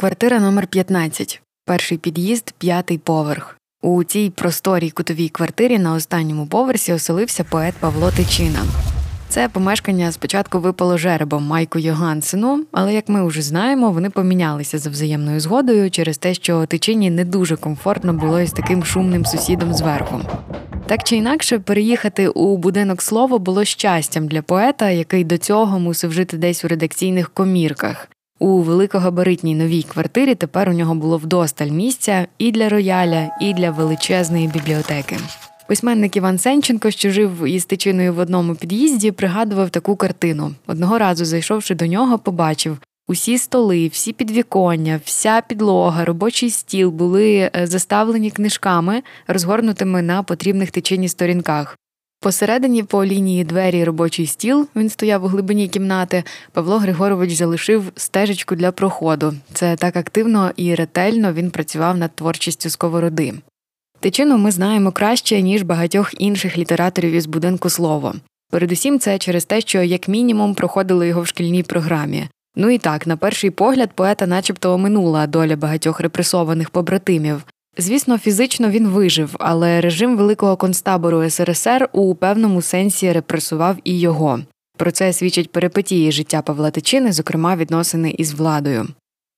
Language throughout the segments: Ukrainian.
Квартира номер 15 перший під'їзд, п'ятий поверх. У цій просторій кутовій квартирі на останньому поверсі оселився поет Павло Тичина. Це помешкання спочатку випало жеребом Майку Йогансену, але як ми вже знаємо, вони помінялися за взаємною згодою через те, що тичині не дуже комфортно було із таким шумним сусідом зверху. Так чи інакше, переїхати у будинок слова було щастям для поета, який до цього мусив жити десь у редакційних комірках. У великогабаритній новій квартирі тепер у нього було вдосталь місця і для рояля, і для величезної бібліотеки. Письменник Іван Сенченко, що жив із тичиною в одному під'їзді, пригадував таку картину. Одного разу, зайшовши до нього, побачив усі столи, всі підвіконня, вся підлога, робочий стіл були е, заставлені книжками, розгорнутими на потрібних тичині сторінках. Посередині по лінії двері робочий стіл, він стояв у глибині кімнати. Павло Григорович залишив стежечку для проходу. Це так активно і ретельно він працював над творчістю сковороди. Тичину ми знаємо краще, ніж багатьох інших літераторів із будинку слово. Передусім, це через те, що як мінімум проходили його в шкільній програмі. Ну і так, на перший погляд, поета, начебто, оминула доля багатьох репресованих побратимів. Звісно, фізично він вижив, але режим великого концтабору СРСР у певному сенсі репресував і його. Про це свідчать перипетії життя Павла Тичини, зокрема відносини із владою.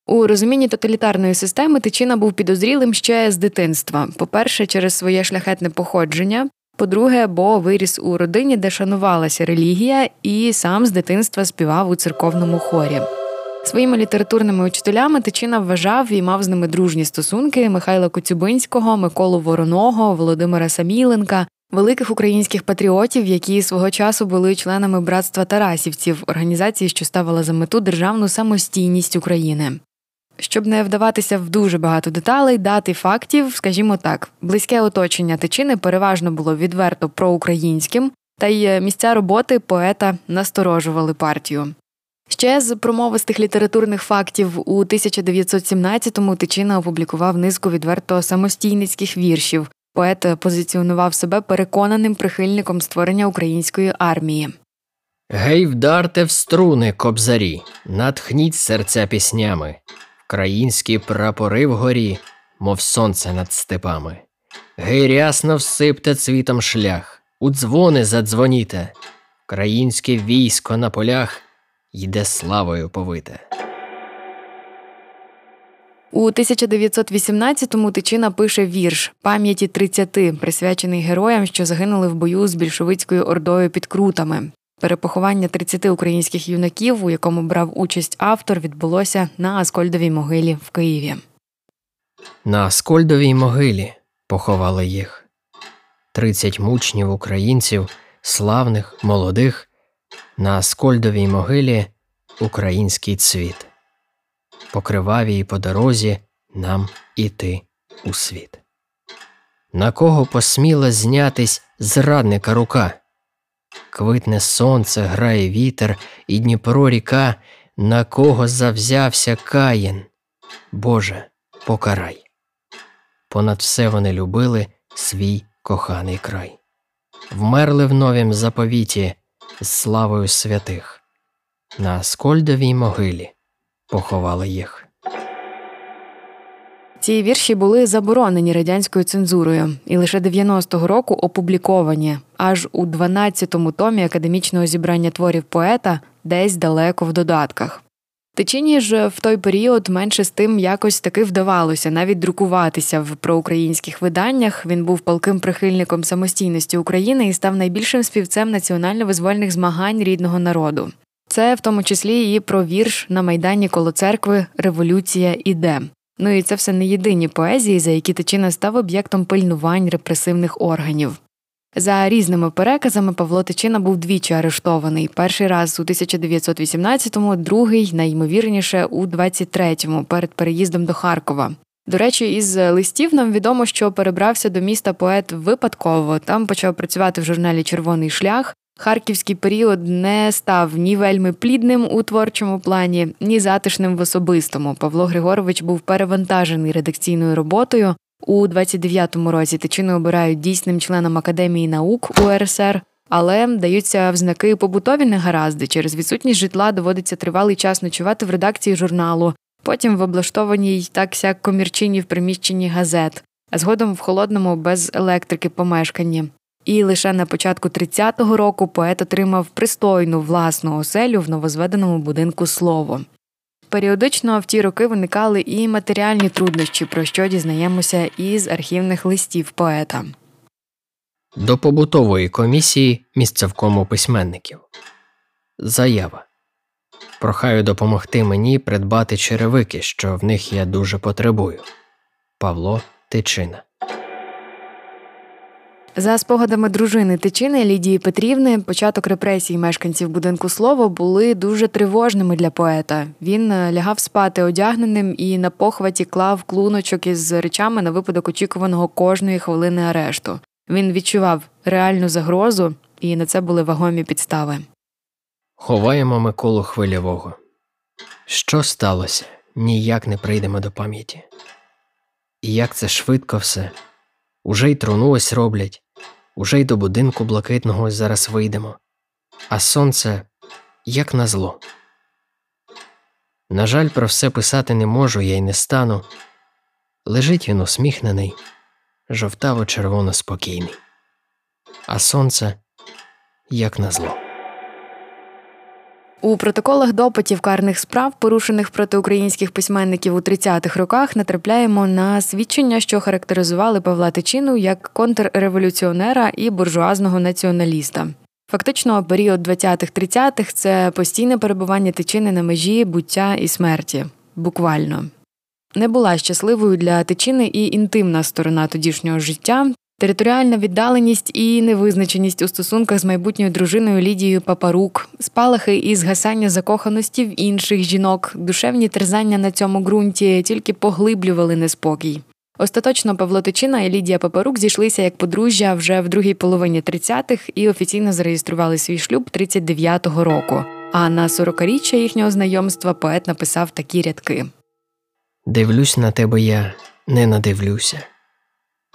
У розумінні тоталітарної системи Тичина був підозрілим ще з дитинства. По-перше, через своє шляхетне походження. По-друге, бо виріс у родині, де шанувалася релігія, і сам з дитинства співав у церковному хорі. Своїми літературними учителями Тичина вважав і мав з ними дружні стосунки Михайла Коцюбинського, Миколу Вороного, Володимира Саміленка, великих українських патріотів, які свого часу були членами братства Тарасівців, організації, що ставила за мету державну самостійність України. Щоб не вдаватися в дуже багато деталей, дати фактів, скажімо так, близьке оточення тичини переважно було відверто проукраїнським, та й місця роботи поета насторожували партію. Ще з промовистих літературних фактів у 1917-му Тичина опублікував низку відверто самостійницьких віршів. Поет позиціонував себе переконаним прихильником створення української армії. Гей, вдарте в струни, кобзарі, натхніть серця піснями, Українські прапори вгорі, мов сонце над степами. Гей, рясно всипте цвітом шлях, у дзвони задзвоніте, Українське військо на полях йде славою повите. У 1918-му Тичина пише вірш пам'яті 30, присвячений героям, що загинули в бою з більшовицькою ордою під крутами. Перепоховання 30 українських юнаків, у якому брав участь автор, відбулося на Аскольдовій могилі в Києві. На Аскольдовій могилі поховали їх 30 мучнів українців, славних, молодих, на Аскольдовій могилі український цвіт, по кривавій по дорозі нам іти у світ. На кого посміла знятись зрадника рука? Квитне сонце, грає вітер, і Дніпро ріка, на кого завзявся каїн. Боже, покарай. Понад все вони любили свій коханий край. Вмерли в новім заповіті з славою святих. На Скольдовій могилі поховали їх. Ці вірші були заборонені радянською цензурою і лише 90-го року опубліковані аж у 12-му томі академічного зібрання творів поета, десь далеко в додатках. Тичині ж в той період менше з тим якось таки вдавалося навіть друкуватися в проукраїнських виданнях. Він був палким прихильником самостійності України і став найбільшим співцем національно-визвольних змагань рідного народу. Це в тому числі і про вірш на майдані коло церкви Революція іде. Ну і це все не єдині поезії, за які Тичина став об'єктом пильнувань репресивних органів. За різними переказами Павло Тичина був двічі арештований. Перший раз у 1918-му, другий найімовірніше у 23-му, перед переїздом до Харкова. До речі, із листів нам відомо, що перебрався до міста поет випадково. Там почав працювати в журналі Червоний шлях. Харківський період не став ні вельми плідним у творчому плані, ні затишним в особистому. Павло Григорович був перевантажений редакційною роботою. У 29-му році тичину обирають дійсним членом академії наук УРСР, але даються взнаки побутові негаразди. Через відсутність житла доводиться тривалий час ночувати в редакції журналу. потім в облаштованій так сяк комірчині в приміщенні газет, а згодом в холодному без електрики помешканні. І лише на початку 30-го року поет отримав пристойну власну оселю в новозведеному будинку слово. Періодично в ті роки виникали і матеріальні труднощі, про що дізнаємося із архівних листів поета. До побутової комісії місцевкому письменників. Заява. Прохаю допомогти мені придбати черевики, що в них я дуже потребую. Павло Тичина. За спогадами дружини Тичини Лідії Петрівни, початок репресій мешканців будинку слово були дуже тривожними для поета. Він е, лягав спати одягненим і на похваті клав клуночок із речами на випадок очікуваного кожної хвилини арешту. Він відчував реальну загрозу, і на це були вагомі підстави. Ховаємо Миколу хвильового. Що сталося? Ніяк не прийдемо до пам'яті. І як це швидко все. Уже й труну ось роблять, уже й до будинку блакитного зараз вийдемо, а сонце як назло. На жаль, про все писати не можу, я й не стану. Лежить він усміхнений, жовтаво червоно спокійний, а сонце як назло. У протоколах допитів карних справ, порушених проти українських письменників у 30-х роках, натрапляємо на свідчення, що характеризували Павла Тичину як контрреволюціонера і буржуазного націоналіста. Фактично, період 20-х-30-х – це постійне перебування тичини на межі буття і смерті. Буквально. Не була щасливою для тичини і інтимна сторона тодішнього життя, Територіальна віддаленість і невизначеність у стосунках з майбутньою дружиною Лідією Папарук, спалахи і згасання закоханості в інших жінок, душевні терзання на цьому ґрунті тільки поглиблювали неспокій. Остаточно Павло Тичина і Лідія Папарук зійшлися як подружжя вже в другій половині 30-х і офіційно зареєстрували свій шлюб 39-го року. А на 40-річчя їхнього знайомства поет написав такі рядки: Дивлюсь на тебе, я не надивлюся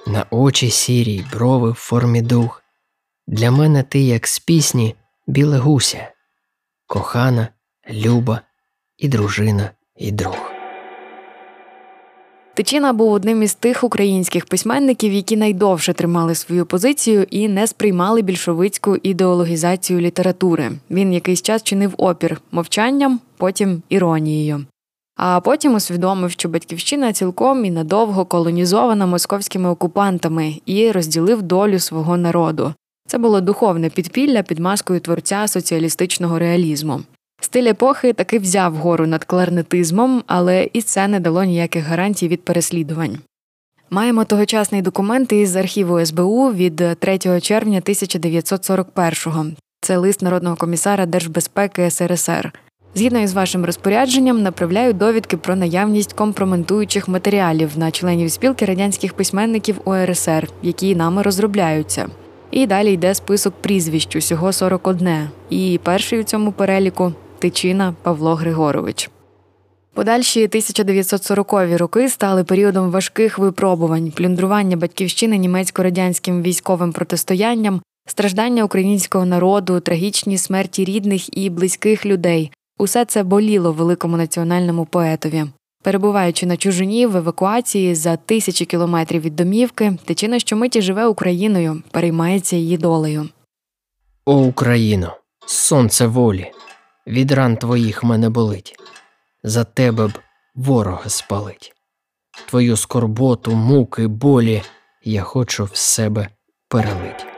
на очі сірі, брови в формі дух. Для мене ти, як з пісні, біле гуся, кохана, люба і дружина, і друг. Тичина був одним із тих українських письменників, які найдовше тримали свою позицію і не сприймали більшовицьку ідеологізацію літератури. Він якийсь час чинив опір мовчанням, потім іронією. А потім усвідомив, що батьківщина цілком і надовго колонізована московськими окупантами і розділив долю свого народу. Це було духовне підпілля під маскою творця соціалістичного реалізму. Стиль епохи таки взяв гору над кларнетизмом, але і це не дало ніяких гарантій від переслідувань. Маємо тогочасний документ із архіву СБУ від 3 червня 1941-го. Це лист народного комісара Держбезпеки СРСР. Згідно із вашим розпорядженням, направляю довідки про наявність компроментуючих матеріалів на членів спілки радянських письменників УРСР, які нами розробляються. І далі йде список прізвищ усього 41. І перший у цьому переліку Тичина Павло Григорович. Подальші 1940-ві роки стали періодом важких випробувань, плюндрування батьківщини німецько-радянським військовим протистоянням, страждання українського народу, трагічні смерті рідних і близьких людей, Усе це боліло великому національному поетові. Перебуваючи на чужині в евакуації за тисячі кілометрів від домівки, тичина щомиті живе Україною, переймається її долею. О Україно, сонце волі, від ран твоїх мене болить, за тебе б ворога спалить. Твою скорботу, муки, болі я хочу в себе перелить.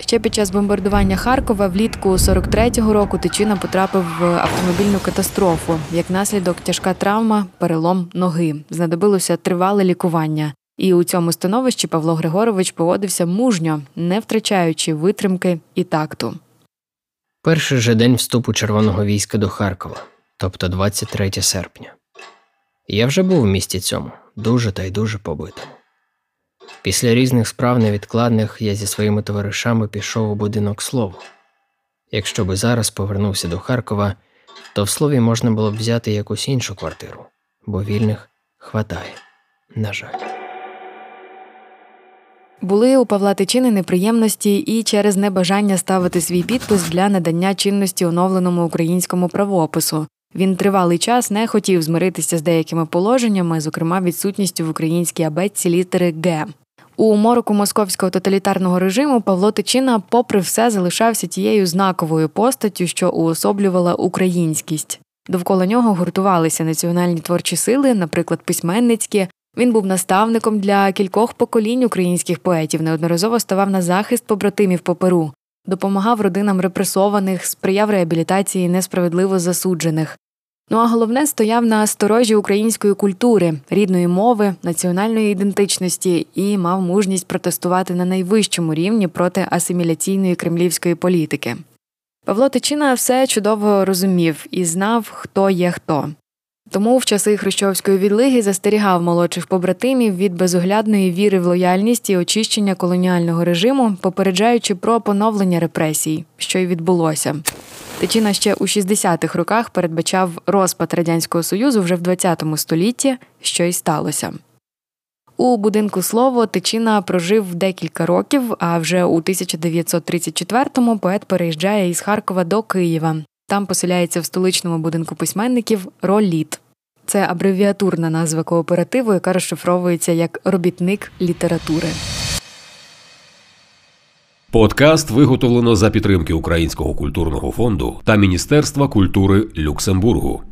Ще під час бомбардування Харкова влітку 43-го року Тичина потрапив в автомобільну катастрофу. Як наслідок, тяжка травма, перелом ноги. Знадобилося тривале лікування. І у цьому становищі Павло Григорович поводився мужньо, не втрачаючи витримки і такту. Перший же день вступу Червоного війська до Харкова, тобто 23 серпня. Я вже був в місті цьому, дуже та й дуже побитому. Після різних справ невідкладних я зі своїми товаришами пішов у будинок слову. Якщо би зараз повернувся до Харкова, то в слові можна було б взяти якусь іншу квартиру, бо вільних хватає, на жаль. Були у Павла Тичини неприємності і через небажання ставити свій підпис для надання чинності оновленому українському правопису. Він тривалий час не хотів змиритися з деякими положеннями, зокрема відсутністю в українській абетці літери Г. У мороку московського тоталітарного режиму Павло Тичина, попри все, залишався тією знаковою постаттю, що уособлювала українськість. Довкола нього гуртувалися національні творчі сили, наприклад, письменницькі. Він був наставником для кількох поколінь українських поетів, неодноразово ставав на захист побратимів по Перу, допомагав родинам репресованих, сприяв реабілітації несправедливо засуджених. Ну а головне стояв на сторожі української культури, рідної мови, національної ідентичності і мав мужність протестувати на найвищому рівні проти асиміляційної кремлівської політики. Павло Тичина все чудово розумів і знав, хто є хто. Тому в часи Хрущовської відлиги застерігав молодших побратимів від безоглядної віри в лояльність і очищення колоніального режиму, попереджаючи про поновлення репресій, що й відбулося. Тичина ще у 60-х роках передбачав розпад радянського союзу вже в 20 столітті, що й сталося. У будинку слово Тичина прожив декілька років, а вже у 1934-му поет переїжджає із Харкова до Києва. Там поселяється в столичному будинку письменників Роліт. Це абревіатурна назва кооперативу, яка розшифровується як робітник літератури. Подкаст виготовлено за підтримки Українського культурного фонду та Міністерства культури Люксембургу.